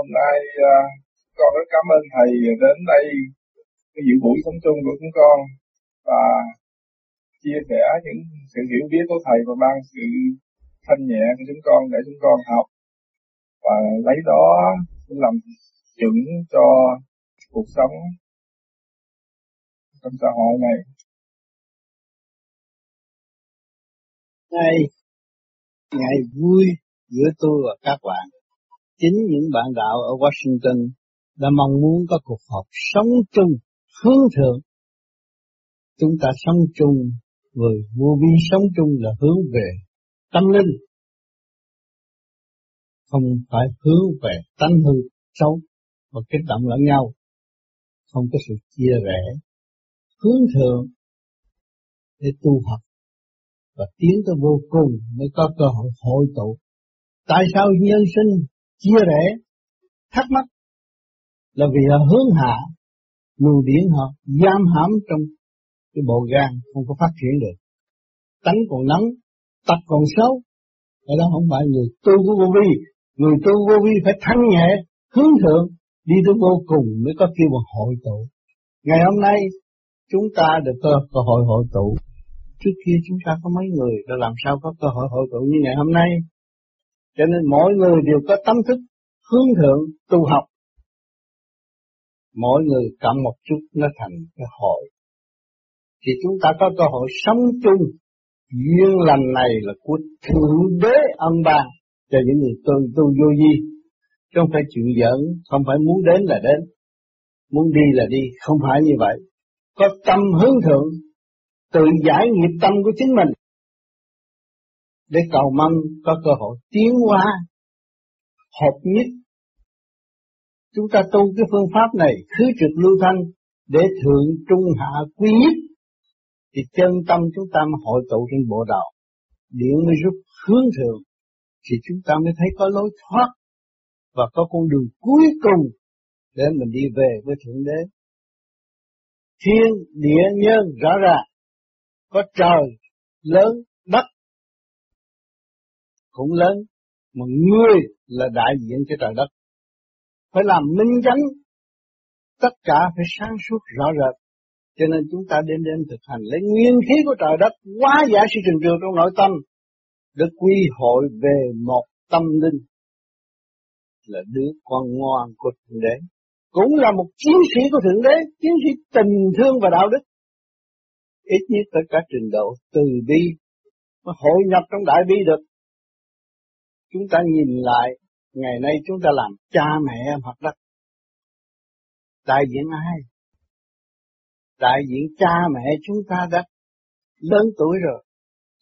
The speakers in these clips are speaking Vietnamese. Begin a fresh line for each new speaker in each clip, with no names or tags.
hôm nay à, con rất cảm ơn thầy đến đây cái dự buổi sống chung của chúng con và chia sẻ những sự hiểu biết của thầy và ban sự thanh nhẹ của chúng con để chúng con học và lấy đó làm chuẩn cho cuộc sống trong xã hội này.
Ngày ngày vui giữa tôi và các bạn. Chính những bạn đạo ở Washington đã mong muốn có cuộc họp sống chung, hướng thượng. Chúng ta sống chung, người vô vi sống chung là hướng về tâm linh, không phải hướng về tánh hư xấu và kích động lẫn nhau, không có sự chia rẽ, hướng thượng để tu học và tiến tới vô cùng mới có cơ hội hội tụ. Tại sao nhân sinh chia rẽ, thắc mắc là vì họ hướng hạ, luồng điển họ giam hãm trong cái bộ gan không có phát triển được. Tánh còn nóng, tật còn xấu, cái đó không phải người tu của vô vi, người tu vô vi phải thanh nhẹ, hướng thượng, đi tới vô cùng mới có kêu bằng hội tụ. Ngày hôm nay chúng ta được cơ, cơ hội hội tụ. Trước kia chúng ta có mấy người, đã làm sao có cơ hội hội tụ như ngày hôm nay. Cho nên mỗi người đều có tâm thức hướng thượng tu học. Mỗi người cộng một chút nó thành cái hội. Thì chúng ta có cơ hội sống chung. Duyên lành này là của Thượng Đế âm ban cho những người tu tu vô vi. Chứ không phải chuyện giỡn, không phải muốn đến là đến. Muốn đi là đi, không phải như vậy. Có tâm hướng thượng, tự giải nghiệp tâm của chính mình để cầu mong có cơ hội tiến hóa, hợp nhất. Chúng ta tu cái phương pháp này, khứ trực lưu thanh để thượng trung hạ quy nhất, thì chân tâm chúng ta mới hội tụ trên bộ đạo điện mới rút hướng thượng, thì chúng ta mới thấy có lối thoát và có con đường cuối cùng để mình đi về với thượng đế thiên, địa, nhân, rõ ràng, có trời, lớn cũng lớn mà ngươi là đại diện cho trời đất phải làm minh chánh tất cả phải sáng suốt rõ rệt cho nên chúng ta đến đến thực hành lấy nguyên khí của trời đất quá giải sự trừng trường trong nội tâm để quy hội về một tâm linh là đứa con ngoan của Thượng Đế. Cũng là một chiến sĩ của Thượng Đế, chiến sĩ tình thương và đạo đức. Ít nhất tất cả trình độ từ bi mà hội nhập trong đại bi được chúng ta nhìn lại, ngày nay chúng ta làm cha mẹ mặt đất. Đại diện ai? Đại diện cha mẹ chúng ta đã lớn tuổi rồi,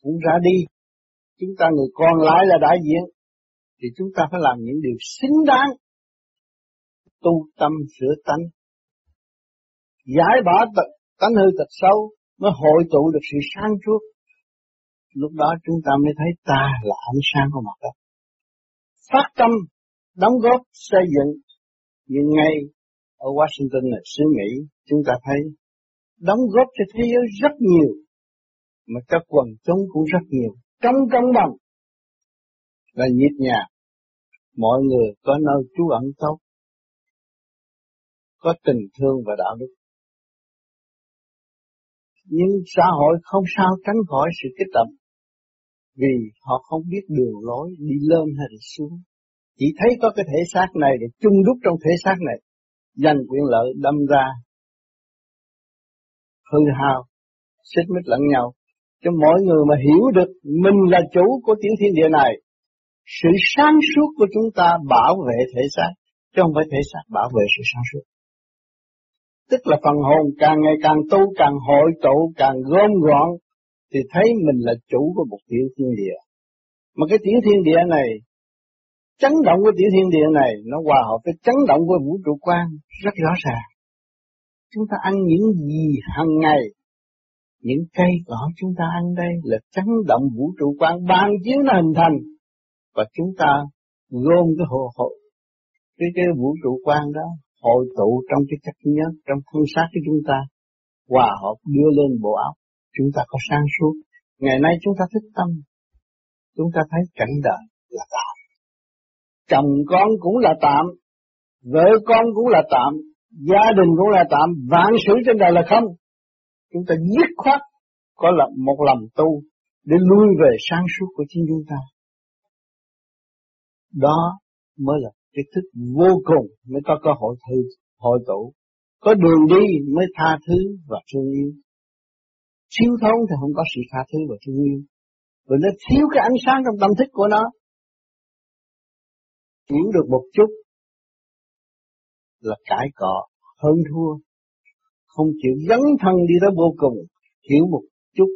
cũng ra đi. Chúng ta người con lại là đại diện, thì chúng ta phải làm những điều xứng đáng. Tu tâm sửa tánh. Giải bỏ tật, tánh hư tật sâu mới hội tụ được sự sáng suốt. Lúc đó chúng ta mới thấy ta là ánh sáng của mặt đất phát tâm đóng góp xây dựng. Nhưng ngay ở Washington này, xứ Mỹ chúng ta thấy đóng góp cho thế giới rất nhiều mà các quần chúng cũng rất nhiều. Trong công bằng là nhiệt nhà mọi người có nơi trú ẩn tốt có tình thương và đạo đức. Nhưng xã hội không sao tránh khỏi sự kích động vì họ không biết đường lối đi lên hay đi xuống. Chỉ thấy có cái thể xác này để chung đúc trong thể xác này, giành quyền lợi đâm ra hư hao, xích mít lẫn nhau. Cho mọi người mà hiểu được mình là chủ của tiểu thiên địa này, sự sáng suốt của chúng ta bảo vệ thể xác, chứ không phải thể xác bảo vệ sự sáng suốt. Tức là phần hồn càng ngày càng tu, càng hội tụ, càng gom gọn, thì thấy mình là chủ của một tiểu thiên địa. Mà cái tiểu thiên địa này, chấn động của tiểu thiên địa này, nó hòa hợp với chấn động của vũ trụ quan rất rõ ràng. Chúng ta ăn những gì hàng ngày, những cây cỏ chúng ta ăn đây là chấn động vũ trụ quan ban chiếu nó hình thành. Và chúng ta gom cái hồ hội, cái cái vũ trụ quan đó hội tụ trong cái chất nhớ trong thân xác của chúng ta hòa hợp đưa lên bộ óc chúng ta có sáng suốt. Ngày nay chúng ta thức tâm, chúng ta thấy cảnh đời là tạm. Chồng con cũng là tạm, vợ con cũng là tạm, gia đình cũng là tạm, vạn sự trên đời là không. Chúng ta dứt khoát có là một lòng tu để lui về sáng suốt của chính chúng ta. Đó mới là cái thức vô cùng mới có cơ hội thư hội tụ. Có đường đi mới tha thứ và thương yêu. Thiếu thốn thì không có sự tha thứ và thương yêu. và nó thiếu cái ánh sáng trong tâm thức của nó. Hiểu được một chút là cãi cọ, hơn thua. Không chịu dấn thân đi tới vô cùng, hiểu một chút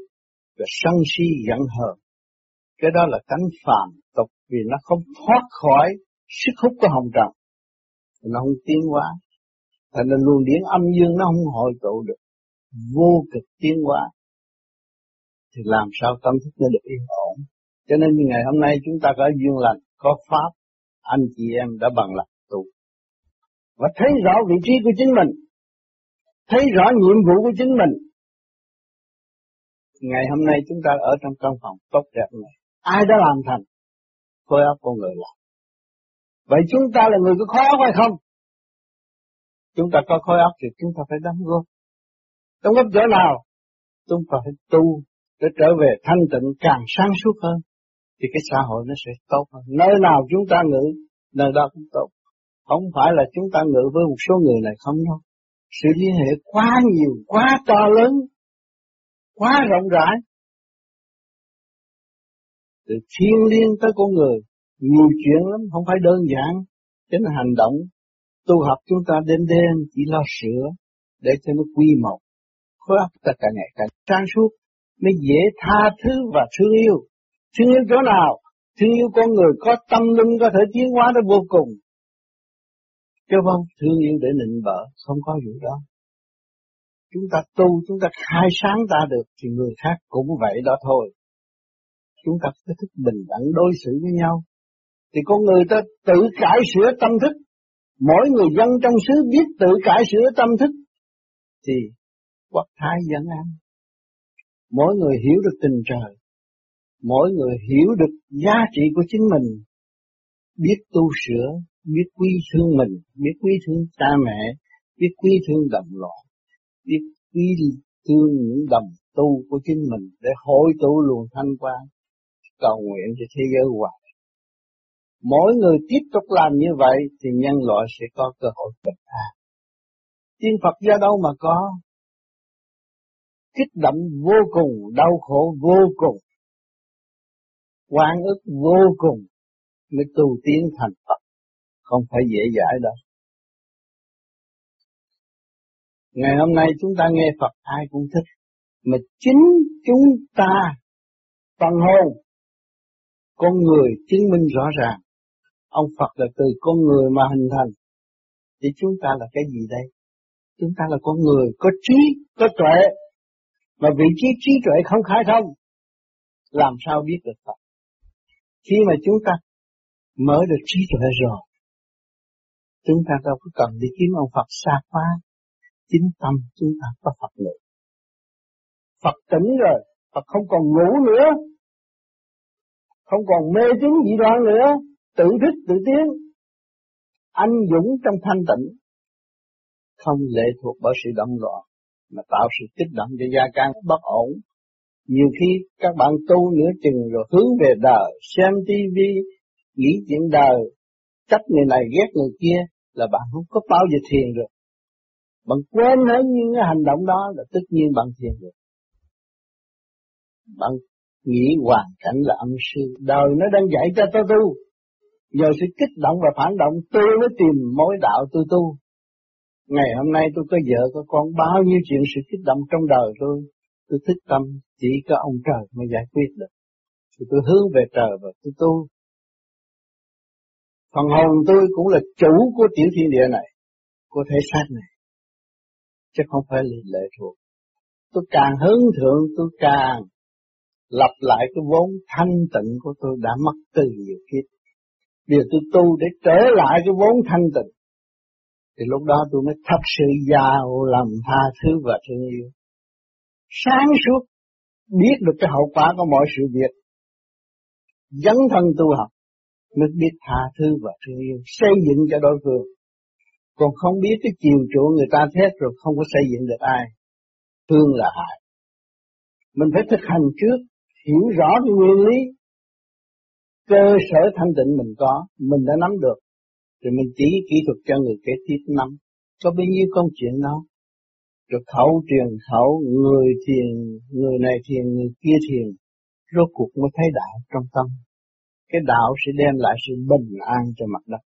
và sân si giận hờn. Cái đó là cánh phàm tục vì nó không thoát khỏi sức hút của hồng trần. Nó không tiến hóa. Thành nên luồng điển âm dương nó không hội tụ được. Vô cực tiến hóa. Thì làm sao tâm thức nó được yên ổn. Cho nên như ngày hôm nay chúng ta có duyên lành, có pháp, anh chị em đã bằng lòng tu. Và thấy rõ vị trí của chính mình, thấy rõ nhiệm vụ của chính mình. Ngày hôm nay chúng ta ở trong căn phòng tốt đẹp này, ai đã làm thành? Khối óc con người làm. Vậy chúng ta là người có khối óc hay không? Chúng ta có khối óc thì chúng ta phải đóng góp. Đóng góp chỗ nào? Chúng ta phải tu để trở về thanh tịnh càng sáng suốt hơn. Thì cái xã hội nó sẽ tốt hơn. Nơi nào chúng ta ngự, nơi đó cũng tốt. Không phải là chúng ta ngự với một số người này không đâu. Sự liên hệ quá nhiều, quá to lớn, quá rộng rãi. Từ thiên liên tới con người, nhiều chuyện lắm, không phải đơn giản. chính là hành động, tu học chúng ta đêm đêm chỉ lo sửa để cho nó quy một. Khối óc ta càng ngày càng sáng suốt, mới dễ tha thứ và thương yêu. Thương yêu chỗ nào? Thương yêu con người có tâm linh có thể tiến hóa đến vô cùng. Chứ không thương yêu để nịnh bợ, không có vụ đó. Chúng ta tu, chúng ta khai sáng ta được thì người khác cũng vậy đó thôi. Chúng ta phải thức bình đẳng đối xử với nhau. Thì con người ta tự cải sửa tâm thức. Mỗi người dân trong xứ biết tự cải sửa tâm thức. Thì quốc thái dân an. Mỗi người hiểu được tình trời. Mỗi người hiểu được giá trị của chính mình. Biết tu sửa, biết quý thương mình, biết quý thương cha mẹ, biết quý thương đồng loại, biết quý thương những đồng tu của chính mình để hội tụ luồng thanh quan, cầu nguyện cho thế giới hoài. Mỗi người tiếp tục làm như vậy thì nhân loại sẽ có cơ hội bình an. Tiên Phật do đâu mà có? Kích động vô cùng, đau khổ vô cùng, quan ức vô cùng mới tu tiến thành Phật. Không phải dễ dãi đâu. Ngày hôm nay chúng ta nghe Phật ai cũng thích, mà chính chúng ta phần hồn, con người chứng minh rõ ràng, ông Phật là từ con người mà hình thành, thì chúng ta là cái gì đây? Chúng ta là con người có trí, có tuệ, mà vị trí trí tuệ không khai thông, làm sao biết được Phật? Khi mà chúng ta mở được trí tuệ rồi, Chúng ta đâu có cần đi kiếm ông Phật xa quá. Chính tâm chúng ta có Phật nữa. Phật tỉnh rồi, Phật không còn ngủ nữa. Không còn mê tín dị đoan nữa. Tự thức tự tiến. Anh dũng trong thanh tịnh. Không lệ thuộc bởi sự động loạn. Mà tạo sự kích động cho gia can bất ổn. Nhiều khi các bạn tu nửa chừng rồi hướng về đời, xem tivi, nghĩ chuyện đời, trách người này ghét người kia, là bạn không có bao giờ thiền được. Bạn quên hết những cái hành động đó là tất nhiên bạn thiền được. Bạn nghĩ hoàn cảnh là âm sư, đời nó đang dạy cho tôi tu. Nhờ sự kích động và phản động tôi mới tìm mối đạo tôi tu. Ngày hôm nay tôi có vợ có con bao nhiêu chuyện sự kích động trong đời tôi. Tôi thích tâm chỉ có ông trời mới giải quyết được. Thì tôi hướng về trời và tôi tu Phần hồn tôi cũng là chủ của tiểu thiên địa này, của thể xác này. Chứ không phải là lệ thuộc. Tôi càng hướng thượng tôi càng lập lại cái vốn thanh tịnh của tôi đã mất từ nhiều kiếp. Bây giờ tôi tu để trở lại cái vốn thanh tịnh. Thì lúc đó tôi mới thật sự giàu lòng tha thứ và thương yêu. Sáng suốt biết được cái hậu quả của mọi sự việc. Dấn thân tu học mới biết tha thứ và thương yêu, xây dựng cho đối phương. còn không biết cái chiều chuộng người ta thét rồi không có xây dựng được ai. Thương là hại. Mình phải thực hành trước, hiểu rõ cái nguyên lý, cơ sở thanh tịnh mình có, mình đã nắm được, rồi mình chỉ kỹ thuật cho người kế tiếp năm Có bao nhiêu công chuyện đó. Rồi khẩu truyền khẩu, người thiền, người này thiền, người kia thiền, rốt cuộc mới thấy đạo trong tâm. Cái đạo sẽ đem lại sự bình an cho mặt đất.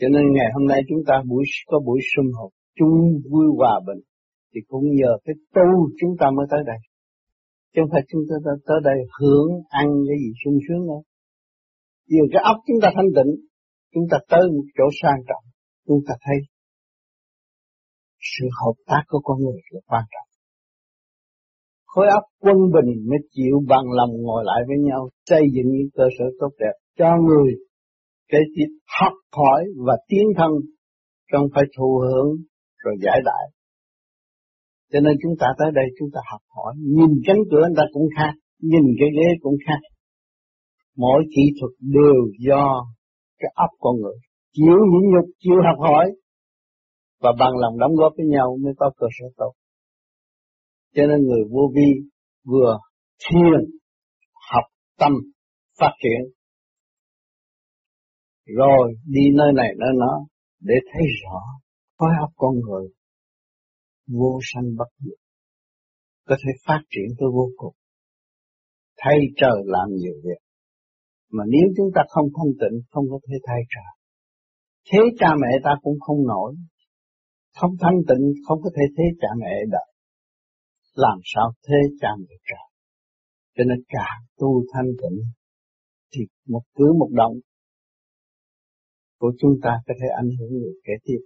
Cho nên ngày hôm nay chúng ta buổi có buổi sum họp chung vui hòa bình thì cũng nhờ cái tu chúng ta mới tới đây. Chứ không phải chúng ta tới đây hưởng ăn cái gì sung sướng đâu. Vì cái óc chúng ta thanh tịnh, chúng ta tới một chỗ sang trọng, chúng ta thấy sự hợp tác của con người là quan trọng. Khối óc quân bình mới chịu bằng lòng ngồi lại với nhau, xây dựng những cơ sở tốt đẹp cho người để tiếp học hỏi và tiến thân không phải thụ hưởng rồi giải đại. Cho nên chúng ta tới đây chúng ta học hỏi, nhìn cánh cửa người ta cũng khác, nhìn cái ghế cũng khác. Mỗi kỹ thuật đều do cái óc con người, chịu nhịn nhục, chịu học hỏi và bằng lòng đóng góp với nhau mới có cơ sở tốt. Cho nên người vô vi vừa thiền, học tâm, phát triển rồi đi nơi này nơi nó để thấy rõ khối óc con người vô sanh bất diệt có thể phát triển tới vô cùng thay trời làm nhiều việc mà nếu chúng ta không thanh tịnh không có thể thay trời thế cha mẹ ta cũng không nổi không thanh tịnh không có thể thế cha mẹ đợi làm sao thế cha mẹ trời cho nên càng tu thanh tịnh thì một cứ một động của chúng ta có thể ảnh hưởng người kế tiếp.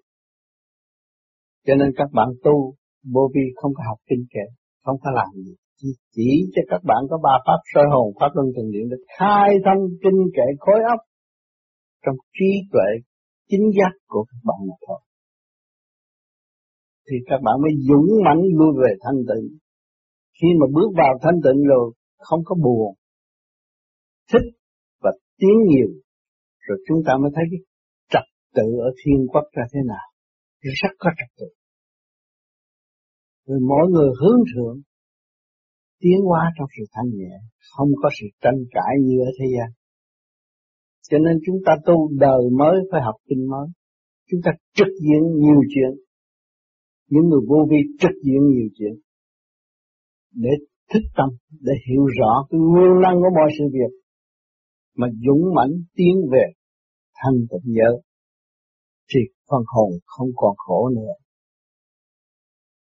Cho nên các bạn tu, vô vi không có học kinh kệ, không có làm gì. Chỉ, chỉ cho các bạn có ba pháp soi hồn, pháp luân thường điện để khai thông kinh kệ khối óc trong trí tuệ chính giác của các bạn mà thôi. Thì các bạn mới dũng mãnh lui về thanh tịnh. Khi mà bước vào thanh tịnh rồi không có buồn, thích và tiến nhiều, rồi chúng ta mới thấy cái tự ở thiên quốc ra thế nào rất có trật tự rồi mỗi người hướng thượng tiến hóa trong sự thanh nhẹ không có sự tranh cãi như ở thế gian. Cho nên chúng ta tu đời mới phải học kinh mới. Chúng ta trực diện nhiều chuyện. Những người vô vi trực diện nhiều chuyện. Để thức tâm để hiểu rõ cái nguyên năng của mọi sự việc. Mà dũng mãnh tiến về thanh tịnh giới thì phần hồn không còn khổ nữa.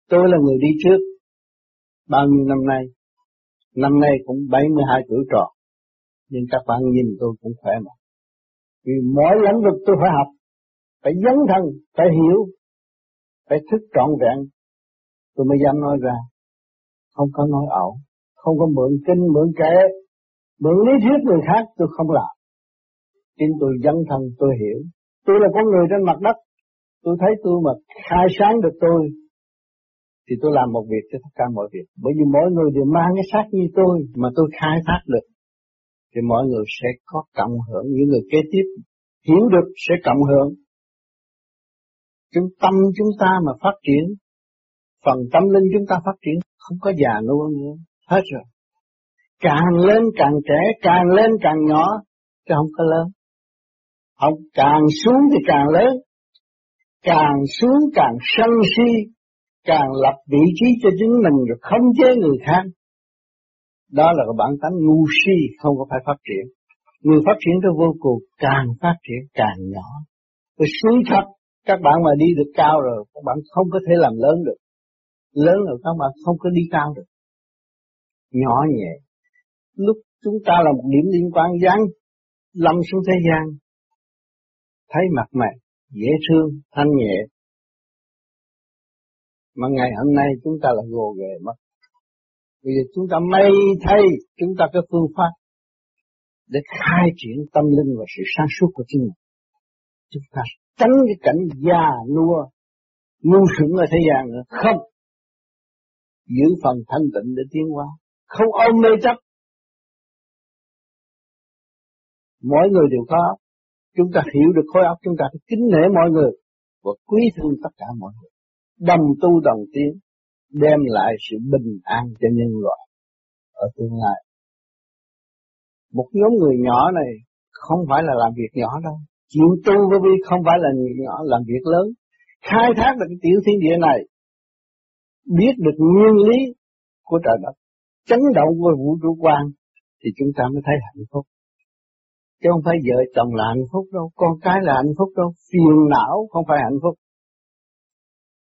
Tôi là người đi trước, bao nhiêu năm nay, năm nay cũng 72 tuổi tròn, nhưng các bạn nhìn tôi cũng khỏe mà. Vì mỗi lĩnh vực tôi phải học, phải dấn thân, phải hiểu, phải thức trọn vẹn, tôi mới dám nói ra. Không có nói ẩu, không có mượn kinh, mượn kệ, mượn lý thuyết người khác tôi không làm. Chính tôi dấn thân, tôi hiểu, Tôi là con người trên mặt đất. Tôi thấy tôi mà khai sáng được tôi thì tôi làm một việc cho tất cả mọi việc. Bởi vì mỗi người đều mang cái xác như tôi mà tôi khai thác được thì mọi người sẽ có cộng hưởng, những người kế tiếp hiểu được sẽ cộng hưởng. Chúng tâm chúng ta mà phát triển, phần tâm linh chúng ta phát triển không có già nua nữa, hết rồi. Càng lên càng trẻ, càng lên càng nhỏ, chứ không có lớn. không càng xuống thì càng lớn, càng xuống càng sân si, càng lập vị trí cho chính mình rồi không chế người khác. Đó là cái bản tánh ngu si không có phải phát triển. Người phát triển tới vô cùng càng phát triển càng nhỏ. Rồi xuống thấp, các bạn mà đi được cao rồi, các bạn không có thể làm lớn được. Lớn rồi các bạn không có đi cao được. Nhỏ nhẹ. Lúc chúng ta là một điểm liên quan gián lâm xuống thế gian, thấy mặt mày dễ thương, thanh nhẹ. Mà ngày hôm nay chúng ta là gồ ghề mất. Bây giờ chúng ta may thay chúng ta cái phương pháp để khai triển tâm linh và sự sáng suốt của chính mình. Chúng ta tránh cái cảnh già nua, ngu sững ở thế gian nữa. Không. Giữ phần thanh tịnh để tiến hóa. Không ôm mê chấp. Mỗi người đều có Chúng ta hiểu được khối óc chúng ta phải kính nể mọi người và quý thương tất cả mọi người. Đồng tu đồng tiến đem lại sự bình an cho nhân loại ở tương lai. Một nhóm người nhỏ này không phải là làm việc nhỏ đâu. Chịu tu với vi không phải là người nhỏ làm việc lớn. Khai thác được cái tiểu thiên địa này. Biết được nguyên lý của trời đất. Chấn động của vũ trụ quan thì chúng ta mới thấy hạnh phúc. Chứ không phải vợ chồng là hạnh phúc đâu, con cái là hạnh phúc đâu, phiền não không phải hạnh phúc.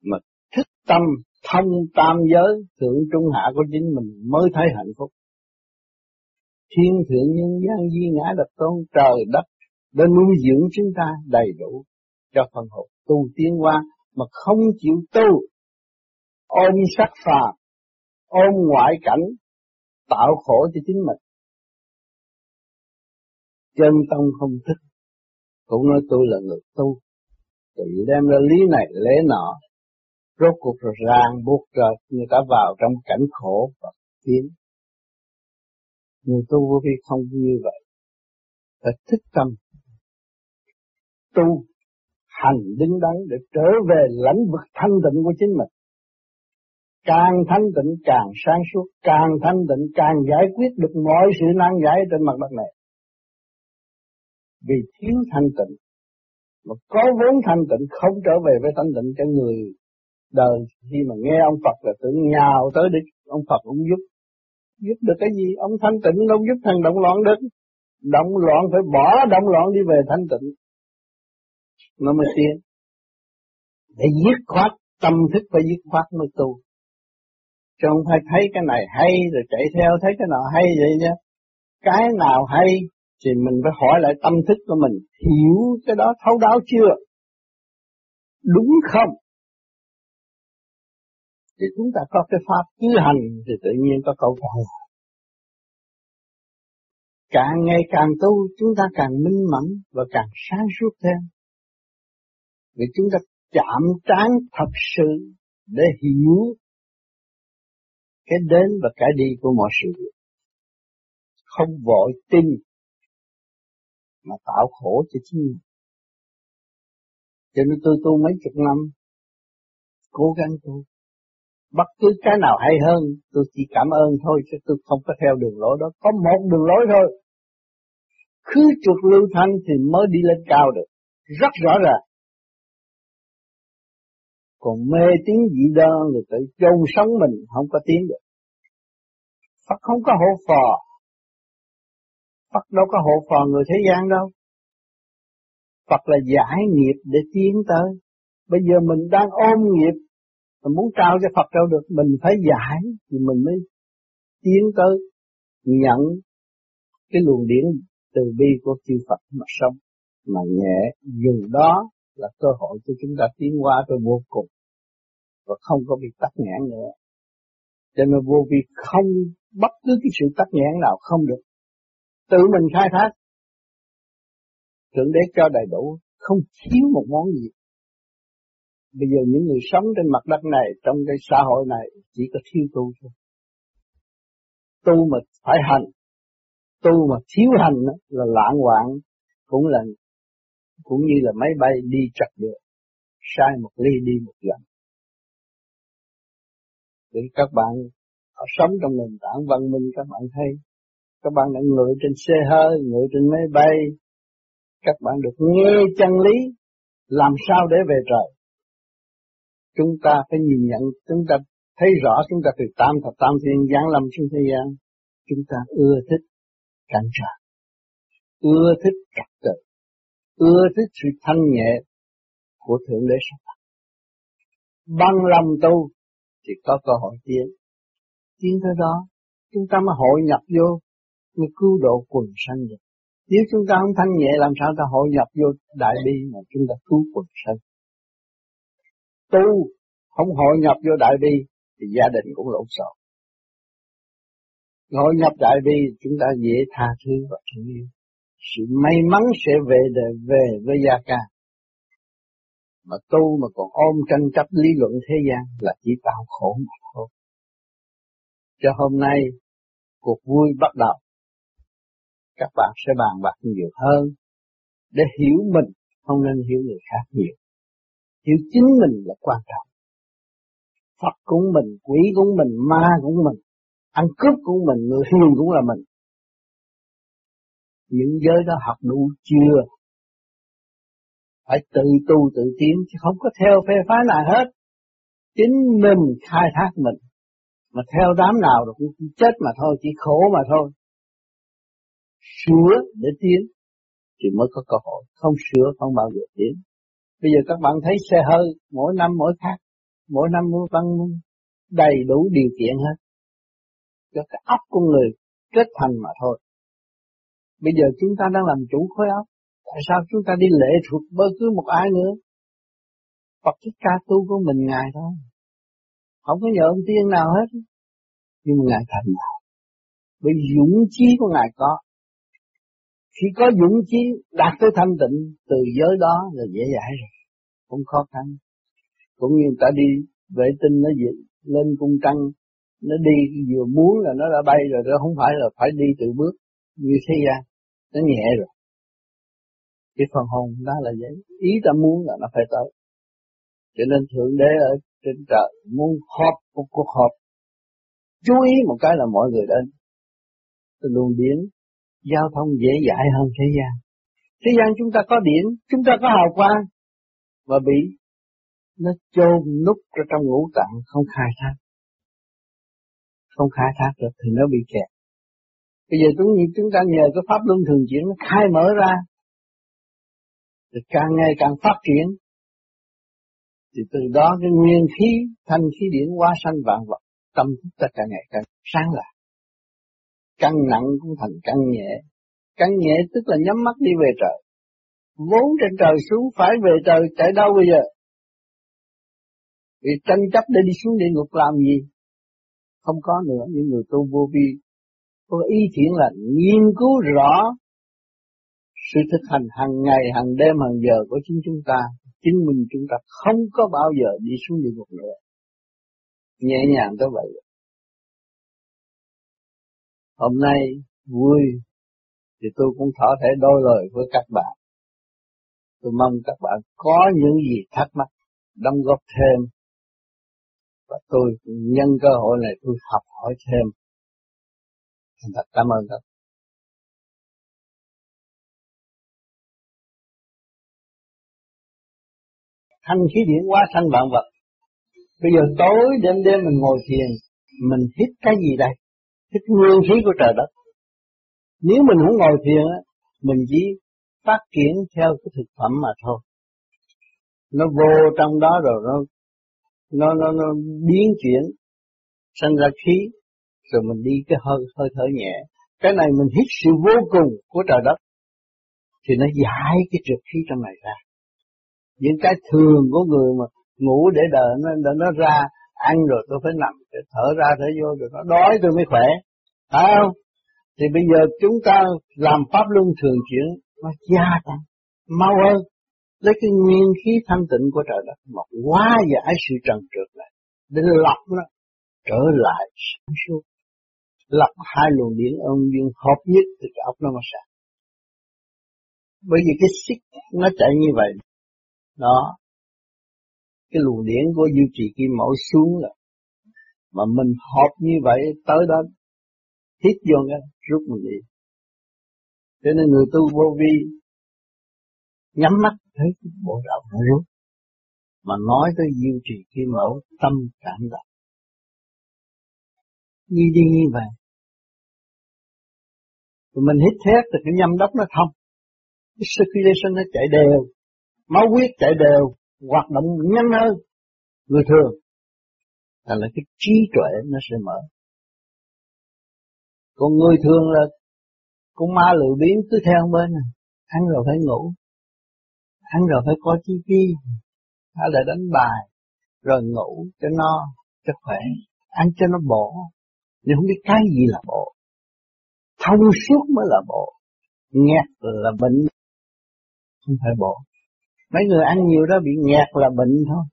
Mà thích tâm thông tam giới, thượng trung hạ của chính mình mới thấy hạnh phúc. Thiên thượng nhân gian di ngã đập tôn trời đất đã nuôi dưỡng chúng ta đầy đủ cho phần hồn. Tu tiến qua mà không chịu tu, ôm sắc phàm ôm ngoại cảnh, tạo khổ cho chính mình. Chân tâm không thích cũng nói tôi là người tu. Tự đem ra lý này, lẽ nọ rốt cuộc rồi ràng buộc rồi người ta vào trong cảnh khổ và tiến. Người tu vô vi không như vậy. Phải thích tâm. Tu, hành đứng đắn để trở về lãnh vực thanh tịnh của chính mình. Càng thanh tịnh càng sáng suốt, càng thanh tịnh càng giải quyết được mọi sự nan giải trên mặt đất này. Vì thiếu thanh tịnh, mà có vốn thanh tịnh không trở về với thanh tịnh cho người đời. Khi mà nghe ông Phật là tưởng nhào tới đi ông Phật cũng giúp. Giúp được cái gì? Ông thanh tịnh đâu giúp thằng động loạn được. Động loạn phải bỏ động loạn đi về thanh tịnh. Nó mới tiến. Để dứt khoát, tâm thức phải dứt khoát mới tu. Chứ không phải thấy cái này hay, rồi chạy theo thấy cái nào hay vậy nha. Cái nào hay thì mình phải hỏi lại tâm thức của mình. Hiểu cái đó, thấu đáo chưa? Đúng không? Thì chúng ta có cái pháp cứ hành thì tự nhiên có câu trả lời càng ngày càng tu chúng ta càng minh mẫn và càng sáng suốt thêm vì chúng ta chạm trán thật sự để hiểu cái đến và cái đi của mọi sự việc. Không vội tin mà tạo khổ cho chính mình. Cho nên tôi tu mấy chục năm, cố gắng tu. Bất cứ cái nào hay hơn, tôi chỉ cảm ơn thôi, chứ tôi không có theo đường lối đó. Có một đường lối thôi. Cứ trục lưu thanh thì mới đi lên cao được. Rất rõ ràng. Còn mê tín dị đoan thì tự chôn sống mình không có tiến được. Phật không có hộ phò. Phật đâu có hộ phò người thế gian đâu. Phật là giải nghiệp để tiến tới. Bây giờ mình đang ôm nghiệp, mình muốn trao cho Phật đâu được, mình phải giải thì mình mới tiến tới nhận cái luồng điển từ bi của chư Phật mà sống mà nhẹ dù đó là cơ hội cho chúng ta tiến qua tới vô cùng và không có bị tắc nghẽn nữa. Cho nên vô vi không bất cứ cái sự tắc nghẽn nào không được. Tự mình khai thác. Thượng đế cho đầy đủ, không thiếu một món gì. Bây giờ những người sống trên mặt đất này, trong cái xã hội này, chỉ có thiếu tu thôi. Tu mà phải hành, tu mà thiếu hành là lãng hoạn, cũng là cũng như là máy bay đi chặt được, sai một ly đi một lần để các bạn sống trong nền tảng văn minh các bạn thấy các bạn đã ngồi trên xe hơi ngồi trên máy bay các bạn được nghe chân lý làm sao để về trời chúng ta phải nhìn nhận chúng ta thấy rõ chúng ta từ tam thập tam thiên giáng lâm xuống thế gian chúng ta ưa thích cảnh trạng ưa thích trật tự ưa thích sự thanh nhẹ của thượng đế sắp bằng lòng tu thì có cơ hội tiến. Tiến tới đó, chúng ta mới hội nhập vô, mới cứu độ quần sanh được. Nếu chúng ta không thanh nhẹ làm sao ta hội nhập vô đại bi mà chúng ta cứu quần sanh. Tu không hội nhập vô đại bi thì gia đình cũng lộn xộn. Hội nhập đại bi chúng ta dễ tha thứ và thương yêu. Sự may mắn sẽ về để về với gia ca mà tu mà còn ôm tranh chấp lý luận thế gian là chỉ tạo khổ mà thôi. Cho hôm nay cuộc vui bắt đầu. Các bạn sẽ bàn bạc nhiều hơn để hiểu mình, không nên hiểu người khác nhiều. Hiểu chính mình là quan trọng. Phật cũng mình, quỷ cũng mình, ma cũng mình, ăn cướp cũng mình, người hiền cũng là mình. Những giới đó học đủ chưa? Phải tự tu tự tiến chứ không có theo phê phái nào hết. Chính mình khai thác mình. Mà theo đám nào rồi cũng chết mà thôi, chỉ khổ mà thôi. Sửa để tiến thì mới có cơ hội, không sửa không bao giờ tiến. Bây giờ các bạn thấy xe hơi mỗi năm mỗi khác, mỗi năm mỗi văn đầy đủ điều kiện hết. Cho cái óc con người kết thành mà thôi. Bây giờ chúng ta đang làm chủ khối óc. Tại sao chúng ta đi lệ thuộc bất cứ một ai nữa? Phật thích ca tu của mình Ngài thôi. Không có nhờ ông tiên nào hết. Nhưng mà Ngài thành nào. Bởi dũng chí của Ngài có. Khi có dũng chí đạt tới thanh tịnh từ giới đó là dễ dãi rồi. Không khó khăn. Cũng như ta đi vệ tinh nó gì, lên cung trăng, nó đi vừa muốn là nó đã bay rồi, nó không phải là phải đi từ bước như thế gian, nó nhẹ rồi. Cái phần hồn đó là vậy, ý ta muốn là nó phải tới. Cho nên Thượng Đế ở trên trời muốn họp một cuộc họp, chú ý một cái là mọi người đến. Tôi luôn biến giao thông dễ dãi hơn thế gian. Thế gian chúng ta có điện, chúng ta có hào quang, và bị nó chôn nút ở trong ngũ tạng không khai thác. Không khai thác được thì nó bị kẹt. Bây giờ chúng chúng ta nhờ cái pháp luân thường chuyển nó khai mở ra, thì càng ngày càng phát triển, thì từ đó cái nguyên khí, thanh khí điển hóa sanh vạn vật, tâm thức ta càng ngày càng sáng lạc. Căng nặng cũng thành căng nhẹ. Căng nhẹ tức là nhắm mắt đi về trời. Vốn trên trời xuống phải về trời chạy đâu bây giờ? Vì tranh chấp để đi xuống địa ngục làm gì? Không có nữa, những người tu vô vi có ý thiện là nghiên cứu rõ sự thực hành hàng ngày, hàng đêm, hàng giờ của chính chúng ta, chính mình chúng ta không có bao giờ đi xuống địa ngục nữa. Nhẹ nhàng tới vậy. Hôm nay vui thì tôi cũng thở thể đôi lời với các bạn. Tôi mong các bạn có những gì thắc mắc, đóng góp thêm. Và tôi nhân cơ hội này tôi học hỏi thêm. Thành thật cảm ơn các thanh khí điển quá sanh vạn vật. Bây giờ tối đêm đêm mình ngồi thiền, mình hít cái gì đây? Cái nguyên khí của trời đất. Nếu mình không ngồi thiền á, mình chỉ phát triển theo cái thực phẩm mà thôi. Nó vô trong đó rồi nó nó nó, nó biến chuyển sinh ra khí rồi mình đi cái hơi hơi thở nhẹ cái này mình hít sự vô cùng của trời đất thì nó giải cái trượt khí trong này ra những cái thường của người mà ngủ để đợi nó để nó ra ăn rồi tôi phải nằm để thở ra, thở vô rồi nó đói tôi mới khỏe. Phải không? Thì bây giờ chúng ta làm pháp luân thường chuyển, nó gia tăng, mau hơn. Lấy cái nguyên khí thanh tịnh của trời đất mà hóa giải sự trần trượt này, để lọc nó trở lại sáng suốt. Lọc hai luồng điện âm dương hợp nhất thì cái óc nó mà sáng. Bởi vì cái xích nó chạy như vậy, đó cái luồng điển của duy trì kim mẫu xuống rồi mà mình hợp như vậy tới đó hít vô cái rút mình đi. Cho nên người tu vô vi nhắm mắt thấy cái bộ đạo nó rút mà nói tới duy trì kim mẫu tâm cảm động. Như đi như vậy rồi mình hít thét thì cái nhâm đốc nó thông cái circulation nó chạy đều máu huyết chạy đều, hoạt động nhanh hơn người thường. Là là cái trí tuệ nó sẽ mở. Còn người thường là con ma lười biến cứ theo bên này. Ăn rồi phải ngủ. Ăn rồi phải có chi chi. Hay là đánh bài. Rồi ngủ cho no, cho khỏe. Ăn cho nó bổ. Nhưng không biết cái gì là bổ Thông suốt mới là bổ Nghẹt là bệnh. Không phải bổ Mấy người ăn nhiều đó bị nhạt là bệnh thôi.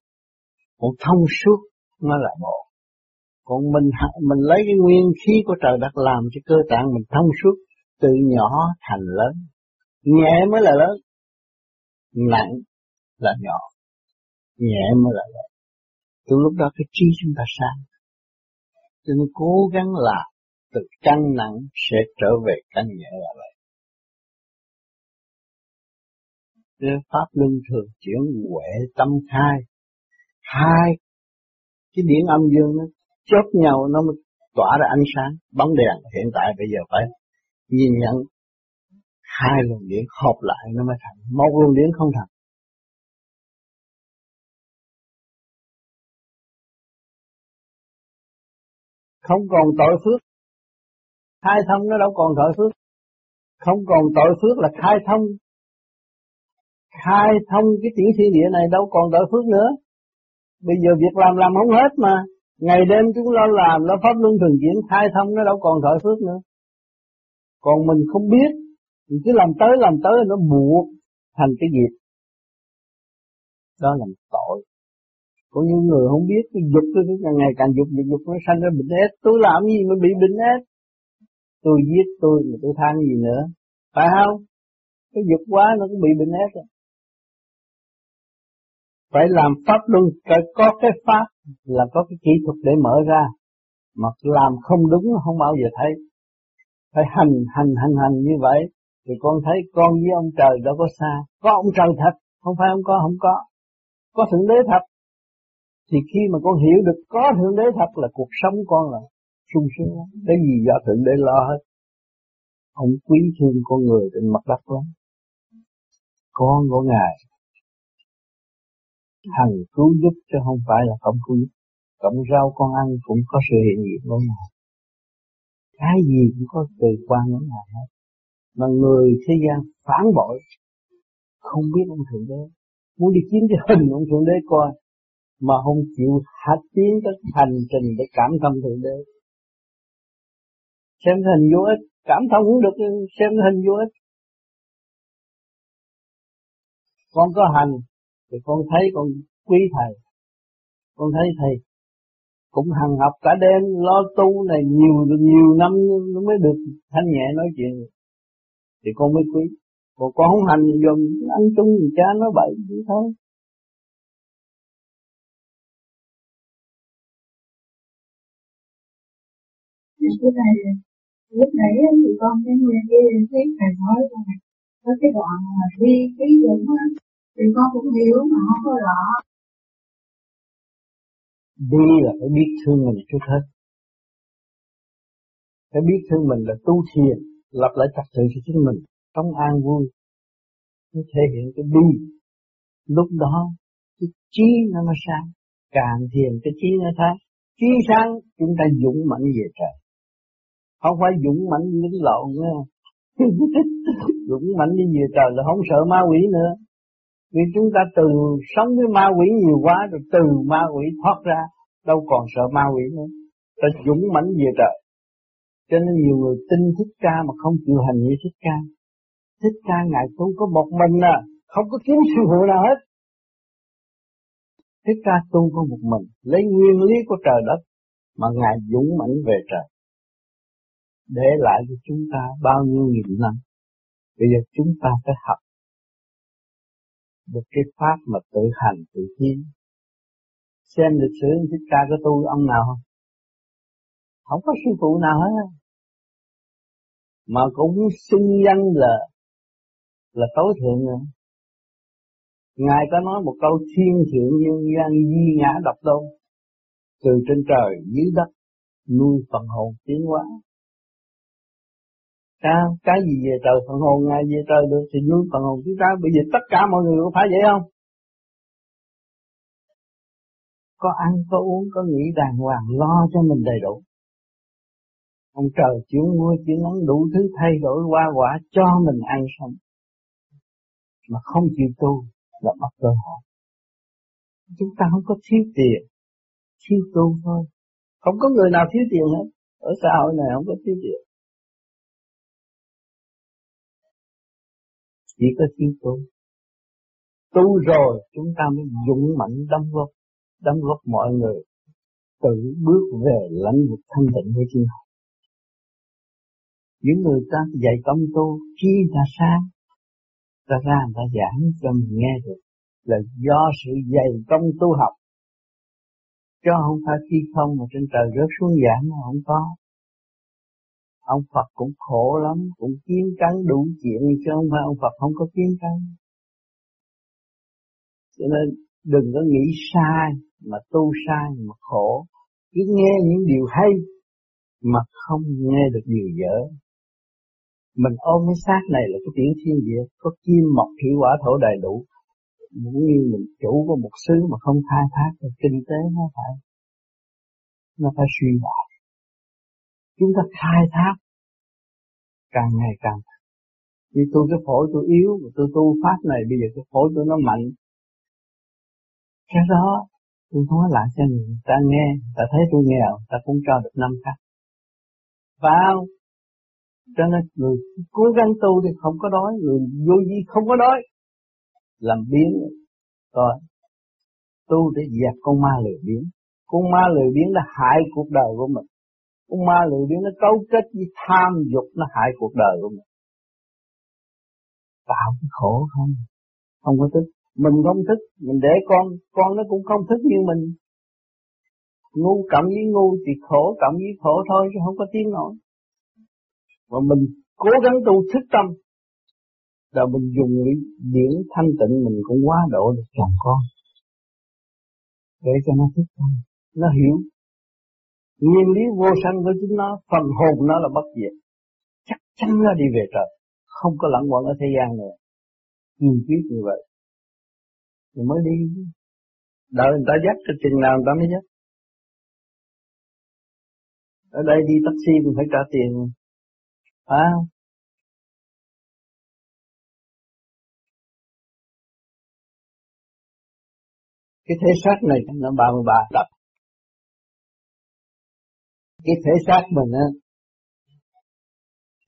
Còn thông suốt, nó là bộ. Còn mình mình lấy cái nguyên khí của trời đất làm cho cơ tạng mình thông suốt, từ nhỏ thành lớn. Nhẹ mới là lớn. nặng là nhỏ nhẹ mới là lớn từ lúc đó cái trí chúng ta sáng cho nên cố gắng làm, từ căn nặng sẽ trở về căn nhẹ là vậy Thế pháp luân thường chuyển huệ tâm khai. Hai cái điển âm dương nó chốt nhau nó mới tỏa ra ánh sáng, bóng đèn hiện tại bây giờ phải nhìn nhận. Hai luồng điển hợp lại nó mới thành, một luồng điển không thành. Không còn tội phước. Khai thông nó đâu còn tội phước. Không còn tội phước là khai thông khai thông cái tiểu thiên địa này đâu còn đợi phước nữa. Bây giờ việc làm làm không hết mà. Ngày đêm chúng lo làm, lo pháp luân thường chuyển, khai thông nó đâu còn đợi phước nữa. Còn mình không biết, mình cứ làm tới làm tới nó buộc thành cái nghiệp đó là tội. Có những người không biết cái dục tôi càng ngày càng dục dục dục, nó sanh ra bệnh ép tôi làm gì mà bị bệnh ép tôi giết tôi mà tôi than gì nữa. Phải không? Cái dục quá nó cũng bị bệnh ép rồi phải làm pháp luân, phải có cái pháp là có cái kỹ thuật để mở ra. Mà làm không đúng, không bao giờ thấy. Phải hành hành hành hành như vậy. Thì con thấy con với ông trời đâu có xa. Có ông trời thật, không phải không có không có. Có thượng đế thật. Thì khi mà con hiểu được có thượng đế thật là cuộc sống con là sung sướng lắm. Cái gì do thượng đế lo hết? Ông quý thương con người trên mặt đất lắm. Con của ngài Thần cứu giúp chứ không phải là không cứu giúp. Cộng rau con ăn cũng có sự hiện diện của ngài. Cái gì cũng có từ quan của ngài hết. Mà người thế gian phản bội, không biết ông thượng đế. Muốn đi kiếm cái hình ông thượng đế coi, mà không chịu hạt tiến tới hành trình để cảm thông thượng đế. Xem hình vô ích, cảm thông cũng được xem hình vô ích. Con có hành thì con thấy con quý thầy. Con thấy thầy cũng hằng học cả đêm, lo tu này nhiều nhiều năm nó mới được thanh nhẹ nói chuyện. Thì con mới quý. Còn con không hành dùm ăn chung thì cha nó bậy vậy thôi.
Cái này, lúc nãy thì con cái nghe thấy thầy nói là có cái đoạn mà đi cái dụng thì con cũng hiểu mà không có rõ.
Đi là phải biết thương mình trước hết. Phải biết thương mình là tu thiền, lập lại trật tự cho chính mình sống an vui. Nó thể hiện cái đi lúc đó, cái trí nó mới sáng. Càng thiền, cái trí nó sáng. Trí sáng, chúng ta dũng mạnh về trời. Không phải dũng mạnh những lộn nữa dũng mạnh đi về trời là không sợ ma quỷ nữa vì chúng ta từ sống với ma quỷ nhiều quá, rồi từ ma quỷ thoát ra, đâu còn sợ ma quỷ nữa. Ta dũng mãnh về trời. Cho nên nhiều người tin thích ca mà không chịu hành như thích ca. Thích ca ngài cũng có một mình à không có kiếm sư phụ nào hết. Thích ca tu có một mình, lấy nguyên lý của trời đất, mà ngài dũng mãnh về trời. Để lại cho chúng ta bao nhiêu nghìn năm. Bây giờ chúng ta phải học được cái pháp mà tự hành, tự tiến xem lịch sử thích ca có tu ông nào không? Không có sư phụ nào hết. Mà cũng xưng danh là là tối thượng nữa. Ngài có nói một câu thiên thượng nhân gian di ngã độc tôn. Từ trên trời, dưới đất, nuôi phần hồn tiến hóa à, cái gì về trời phần hồn ngài về trời được thì nuôi phần hồn chúng ta bây giờ tất cả mọi người có phải vậy không? Có ăn có uống có nghĩ đàng hoàng lo cho mình đầy đủ. Ông trời chịu mưa chịu nắng đủ thứ thay đổi qua quả cho mình ăn sống. Mà không chịu tu là mất cơ hội. Chúng ta không có thiếu tiền thiếu tu thôi. Không có người nào thiếu tiền hết. Ở xã hội này không có thiếu tiền. Chỉ có thiếu tu. Tu rồi chúng ta mới dũng mạnh đóng góp đóng góp mọi người tự bước về lãnh vực thanh tịnh với chính họ. Những người ta dạy công tu chi ta sáng, ta ra người ta giảng cho mình nghe được là do sự dày công tu học. Chứ không phải khi không mà trên trời rớt xuống giảng mà không có ông Phật cũng khổ lắm, cũng kiến cắn đủ chuyện chứ không phải ông Phật không có kiến cắn cho nên đừng có nghĩ sai mà tu sai mà khổ. Cứ nghe những điều hay mà không nghe được điều dở. Mình ôm cái xác này là cái tiểu thiên địa, có kim mộc thủy hỏa thổ đầy đủ. Cũng như mình chủ của một xứ mà không khai thác thì kinh tế nó phải nó phải suy bại chúng ta khai thác càng ngày càng như tôi, cái phổi tôi yếu tôi tu pháp này, bây giờ cái phổi tôi nó mạnh. Cái đó, tôi nói lại cho người ta nghe ta thấy tôi nghèo ta cũng cho được năm khác vào. Cho nên người cố gắng tu thì không có đói, người vô vi không có đói. Làm biến. Rồi, tu để dẹp con ma lười biến con ma lười biến đã hại cuộc đời của mình con ma lười biếng nó cấu kết với tham dục, nó hại cuộc đời của mình. Tạo cái khổ không? Không có thức. Mình không thức. Mình để con con nó cũng không thức như mình. Ngu cộng với ngu thì khổ cộng với khổ thôi, chứ không có tiếng nổi mà mình cố gắng tu thức tâm, rồi mình dùng điển thanh tịnh mình cũng quá độ được chồng con. Để cho nó thức tâm. Nó hiểu nguyên lý vô sanh của chính nó, phần hồn nó là bất diệt. Chắc chắn nó đi về trời, không có lẫn quẩn ở thế gian nữa. Kiên quyết như vậy, thì mới đi. Đợi người ta dắt cho chừng nào người ta mới dắt. Ở đây đi taxi mình phải trả tiền. Phải không? Cái thế xác này nó 33 tập cái thể xác mình á,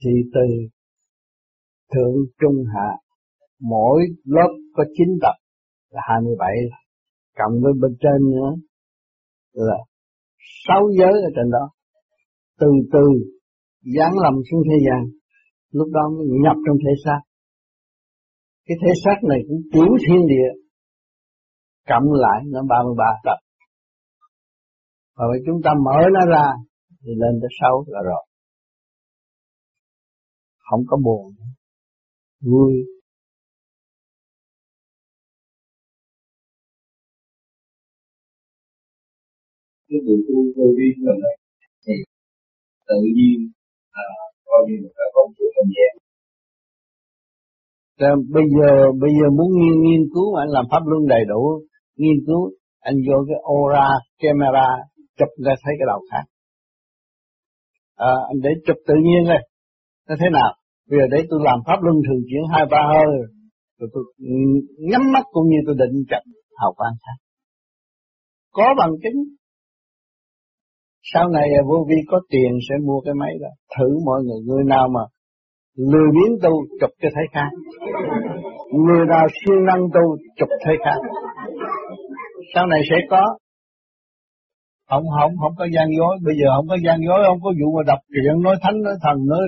thì từ thượng trung hạ, mỗi lớp có chín tập là 27 cộng với bên trên nữa là sáu giới ở trên đó. Từ từ giáng lầm xuống thế gian, lúc đó mới nhập trong thể xác. Cái thể xác này cũng tiểu thiên địa, cộng lại nó 33 tập. Và chúng ta mở nó ra thì lên tới sáu là rồi. Không có buồn vui.
Cái vụ tu vô vi lần này thì tự nhiên à, coi như là có một không gian
bây giờ bây giờ muốn nghiên nghiên cứu anh làm pháp luân đầy đủ nghiên cứu anh vô cái aura camera chụp ra thấy cái đầu khác à, anh để chụp tự nhiên đây nó thế nào? Bây giờ để tôi làm pháp luân thường chuyển hai ba hơi rồi tôi nhắm mắt cũng như tôi định chậm hào quang khác. Có bằng chứng. Sau này vô vi có tiền sẽ mua cái máy đó. Thử mọi người người nào mà lười biến tu chụp cho thấy khác. Người nào siêng năng tu chụp thấy khác. Sau này sẽ có không không không có gian dối. Bây giờ không có gian dối không có vụ mà đọc truyện nói thánh nói thần nói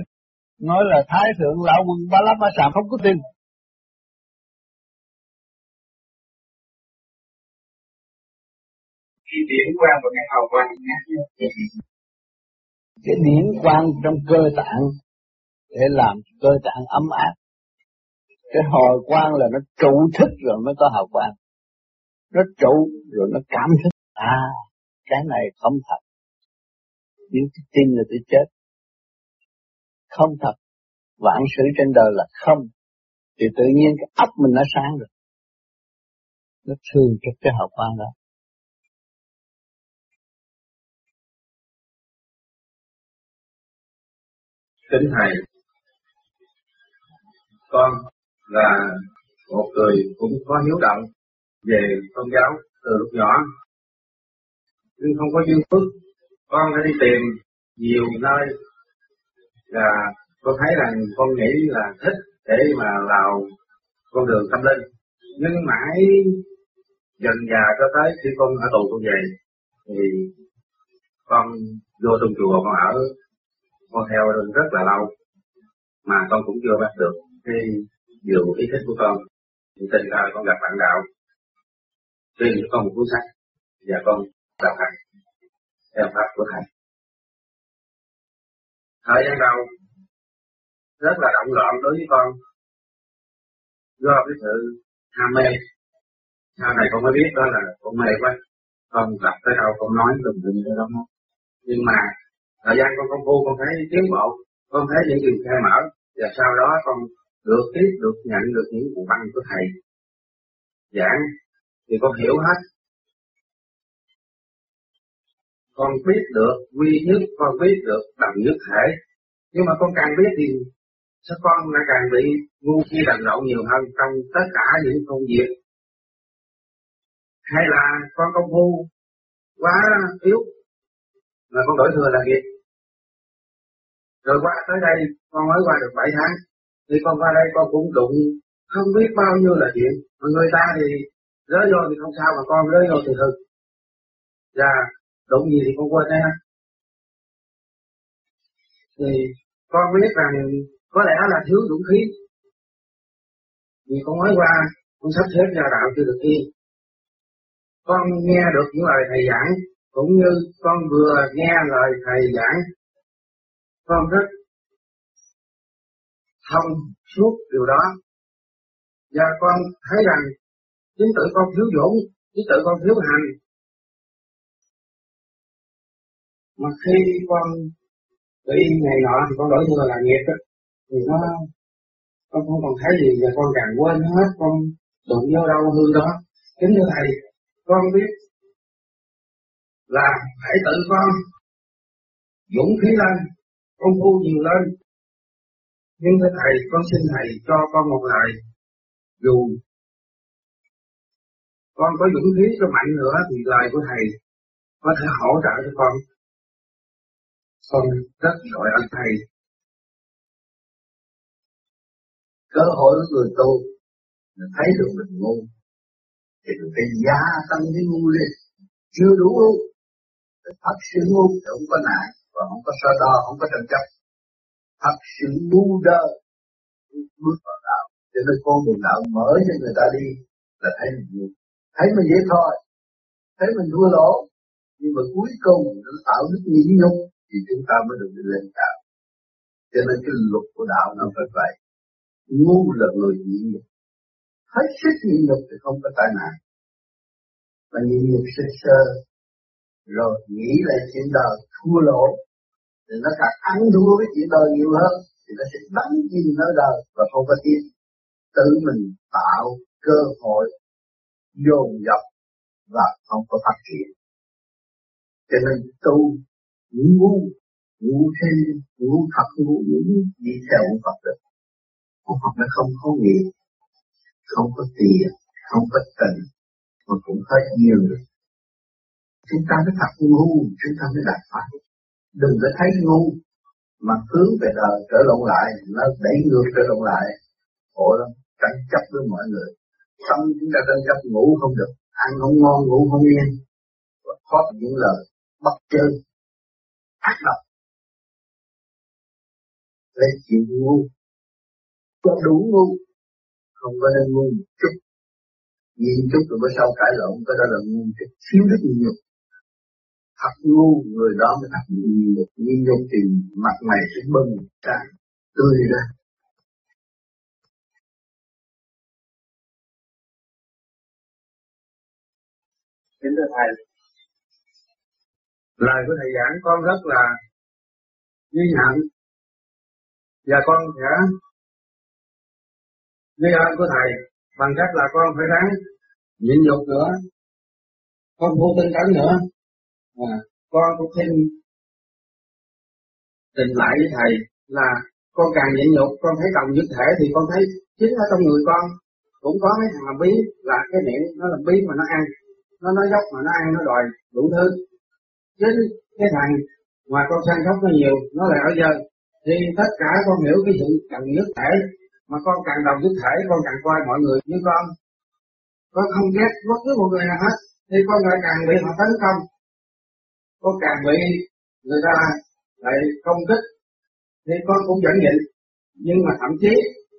nói là thái thượng lão quân ba lắp ba sàm không có tin.
Khi điển quang và cái hào quang
cái điển quang trong cơ tạng để làm cơ tạng ấm áp. Cái hồi quang là nó trụ thức rồi mới có hào quang. Nó trụ rồi nó cảm thức. À cái này không thật. Nếu tôi tin là tôi chết, không thật vạn sự trên đời là không, thì tự nhiên cái ấp mình nó sáng rồi. Nó thường cho cái hậu quan đó.
Kính thầy, con là một người cũng có hiếu động về tôn giáo từ lúc nhỏ nhưng không có duyên phước. Con đã đi tìm nhiều nơi là con thấy rằng con nghĩ là thích để mà vào con đường tâm linh. Nhưng mãi dần già cho tới khi con ở tù con về, thì con vô trong chùa con ở, con theo rất là lâu mà con cũng chưa bắt được cái
điều ý thích của con. Thì tình cờ con gặp bạn đạo truyền cho con một cuốn sách và con đạo hành theo pháp của thầy. Thời gian đầu, rất là động loạn đối với con. Do cái sự ham mê. Sau này con mới biết đó là con mê quá. Con gặp tới đâu, con nói đừng đừng tới đó. Nhưng mà thời gian con công phu, con thấy tiến bộ, con thấy những điều khai mở. Và sau đó con được tiếp, được nhận được những cuộc băng của thầy. Giảng, thì con hiểu hết con biết được quy nhất, con biết được đẳng nhất thể. Nhưng mà con càng biết thì sao con lại càng bị ngu khi đần lộn nhiều hơn trong tất cả những công việc? Hay là con công phu quá yếu là con đổi thừa là nghiệp rồi qua tới đây, con mới qua được 7 tháng. Thì con qua đây, con cũng đụng không biết bao nhiêu là chuyện. Mà người ta thì rớt vô thì không sao, mà con rớt vô thì hư. Và đụng gì thì con quên đấy thì con biết rằng có lẽ là thiếu dũng khí. Vì con mới qua, con sắp xếp nhà đạo chưa được yên. Con nghe được những lời thầy giảng, cũng như con vừa nghe lời thầy giảng, con rất thông suốt điều đó. Và con thấy rằng chính tự con thiếu dũng, chính tự con thiếu hành mà khi con bị ngày nọ thì con đổi thừa là nghiệp đó thì nó con không còn thấy gì và con càng quên hết, con đụng vô đâu hư đó. Kính thưa thầy, con biết là hãy tự con dũng khí lên, công phu nhiều lên. Nhưng thưa thầy, con xin thầy cho con một lời, dù con có dũng khí cho mạnh nữa thì lời của thầy có thể hỗ trợ cho con con rất giỏi ơn thầy
cơ hội của người tu là thấy được mình ngu, thì mình phải gia tăng cái ngu lên. Chưa đủ ngu thật sự ngu thì không có nại và không có so đo, không có tranh chấp. Thật sự ngu đơ, bước vào đạo. Cho nên con đường đạo mở cho người ta đi là thấy mình ngu. Thấy mình dễ thôi thấy mình thua lỗ, nhưng mà cuối cùng nó tạo đức nhịn nhục thì chúng ta mới được đi lên đạo cho nên cái luật của đạo nó phải vậy. Ngu là người nhịn nhục. Hết sức nhịn nhục thì không có tai nạn. Mà nhịn nhục sơ sơ, rồi nghĩ lại chuyện đời thua lỗ, thì nó càng ăn thua với chuyện đời nhiều hơn, thì nó sẽ đắm chìm nó đời và không có tiến tự mình tạo cơ hội dồn dập và không có phát triển. Cho nên tu ngu ngủ thêm ngủ thật ngủ ngủ đi theo Phật được. Ông Phật nó không có nghiệp, không có tiền, không có tình, mà cũng hết nhiều được chúng ta mới thật ngu, chúng ta mới đạt phải. Đừng có thấy ngu, mà hướng về đời trở lộn lại, nó đẩy ngược trở lộn lại. Khổ lắm, tranh chấp với mọi người. Tâm chúng ta tranh chấp ngủ không được, ăn không ngon, ngủ không yên. Và thoát những lời bất chân ác độc để chịu ngu. Cho đủ ngu? Không có nên ngu một chút. Nhìn chút rồi mới sau cãi lộn, cái đó là ngu chút. Thiếu đức nhục. Thật ngu, người đó mới thật nhịn nhục nhịn nhục thì mặt mày sẽ bừng ra, tươi ra.
Kính thưa thầy lời của thầy giảng con rất là ghi nhận. Và con sẽ ghi ơn của thầy bằng cách là con phải ráng nhịn nhục nữa. Con vô tinh tấn nữa. À, con cũng xin trình lại với thầy là con càng nhịn nhục con thấy đồng nhất thể thì con thấy chính ở trong người con cũng có mấy thằng làm bí là cái miệng nó làm bí mà nó ăn. Nó nói dốc mà nó ăn nó đòi đủ thứ đến cái thằng ngoài con săn sóc nó nhiều nó lại ở dơ thì tất cả con hiểu cái sự cần nhất thể mà con càng đồng nhất thể con càng coi mọi người như con. Con không ghét bất cứ một người nào hết thì con lại càng bị họ tấn công. Con càng bị người ta lại công kích thì con cũng vẫn nhịn nhưng mà thậm chí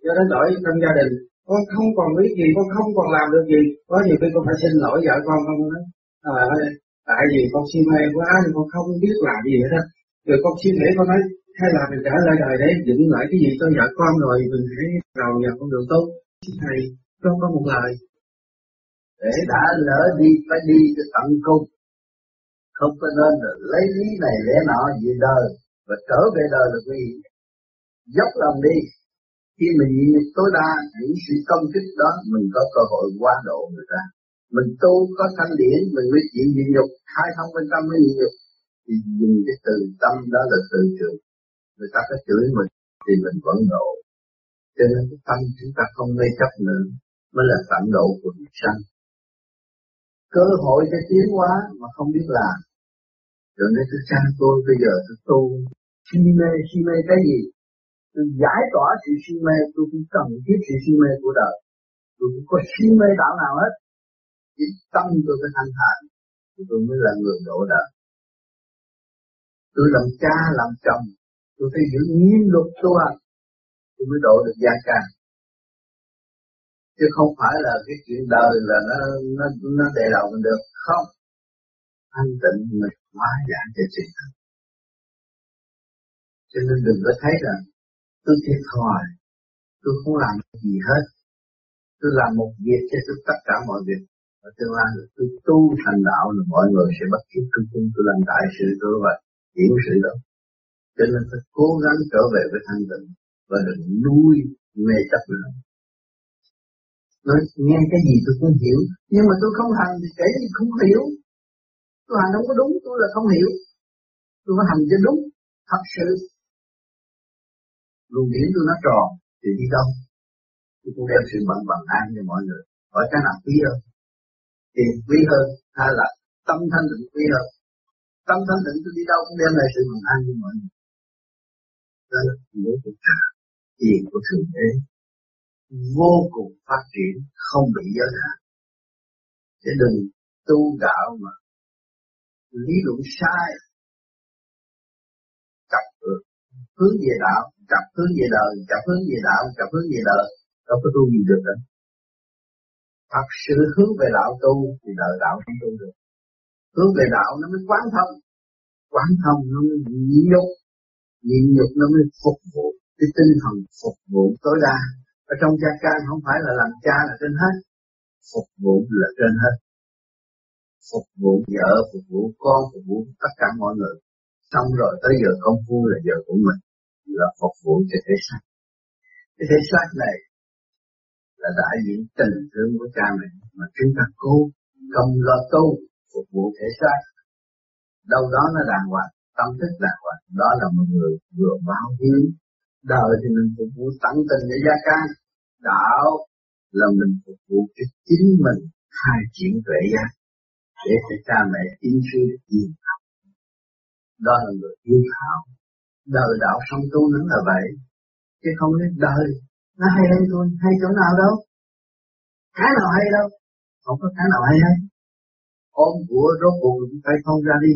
cho đến đổi trong gia đình con không còn biết gì con không còn làm được gì. Có nhiều khi con phải xin lỗi vợ con không nói à, tại vì con si mê quá nên con không biết làm gì hết á. Rồi con suy nghĩ con nói, hay là mình trở lại đời để dựng lại cái gì cho vợ con rồi, mình hãy đầu vào con đường tốt. Thầy con một lời.
Để đã lỡ đi, phải đi tới tận cùng. Không có nên là lấy lý này lẽ nọ gì đời, và trở về đời là vì dốc lòng đi. Khi mình nhịn tối đa những sự công kích đó, mình có cơ hội qua độ người ta mình tu có thanh điển, mình mới chịu nhịn nhục, khai thông bên tâm mới nhịn nhục. Thì dùng cái từ tâm đó là từ trường. Người ta có chửi mình thì mình vẫn độ. Cho nên cái tâm chúng ta không mê chấp nữa, mới là tận độ của chúng sanh cơ hội cho tiến hóa mà không biết làm. Rồi nên tôi cha tôi bây giờ tôi tu si mê si mê cái gì? Tôi giải tỏa sự si mê, tôi cũng cần thiết sự si mê của đời. Tôi cũng có si mê đạo nào hết chỉ tâm tôi mới thanh thản. Tôi mới là người độ đời. Tôi làm cha, làm chồng, tôi phải giữ nghiêm luật tu hành tôi mới độ được gia càng chứ không phải là cái chuyện đời là nó nó nó đè đầu mình được. Không. Anh tịnh mình hóa giải cho sự thật cho nên đừng có thấy rằng tôi thiệt thòi. Tôi không làm gì hết. Tôi làm một việc cho tôi tất cả mọi việc và tương lai là tôi tu thành đạo là mọi người sẽ bắt kịp tôi chung tôi làm đại sự tôi và hiểu sự đó. Cho nên phải cố gắng trở về với thanh tịnh và đừng nuôi mê chấp nữa. Nói, nghe cái gì tôi cũng hiểu, nhưng mà tôi không hành thì kể gì không hiểu. Tôi hành không có đúng, tôi là không hiểu. Tôi phải hành cho đúng, thật sự. Luồng điển tôi nó tròn, thì đi đâu? Tôi cũng đem sự bận bằng an cho mọi người. Hỏi cái nào quý hơn? Tiền quý hơn hay là tâm thanh tịnh quý hơn? Tâm thanh tịnh tôi đi đâu cũng đem lại sự bình an cho mọi người. Đó là của ta tiền của thượng đế. Vô cùng phát triển, không bị giới hạn. Để đừng tu đạo mà lý luận sai. Chập hướng về đạo, chập hướng về đời, chập hướng về đạo, chập hướng về đời. Đâu có tu gì được đâu thật sự hướng về đạo tu thì đời đạo không tu được. Hướng về đạo nó mới quán thông. Quán thông nó mới nhịn nhục. Nhịn nhục nó mới phục vụ cái tinh thần phục vụ tối đa. Ở trong gia can không phải là làm cha là trên hết. Phục vụ là trên hết. Phục vụ vợ, phục vụ con, phục vụ tất cả mọi người. Xong rồi tới giờ công phu là giờ của mình là phục vụ cho thể xác. Cái thể xác này là đại diện tình thương của cha mẹ, mà chúng ta cố công lo tu phục vụ thể xác. Đâu đó nó đàng hoàng, tâm thức đàng hoàng. Đó là một người vừa báo hiếu. Đời thì mình phục vụ tận tình để gia can. Đạo là mình phục vụ cho chính mình khai triển tuệ giác, để cho cha mẹ tiến sư yên học. Đó là người yêu thảo. Đời đạo song tu nó là vậy, chứ không biết đời nó hay hơn tôi? Hay chỗ nào đâu? Cái nào hay đâu? Không có cái nào hay hết. Ôm của rốt cuộc cũng phải không ra đi.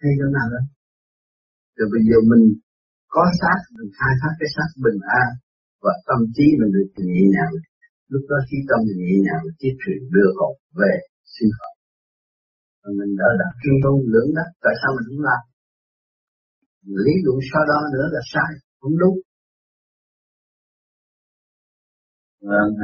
Hay chỗ nào đâu rồi bây giờ mình có xác, mình khai thác cái xác bình an và tâm trí mình được nhẹ nhàng. Lúc đó khi tâm nhẹ nhàng mình tiếp đưa học về sinh hoạt và mình đã đặt chuyên tu lưỡng đó tại sao mình không làm? Lý luận sau đó nữa là sai, không đúng. Vâng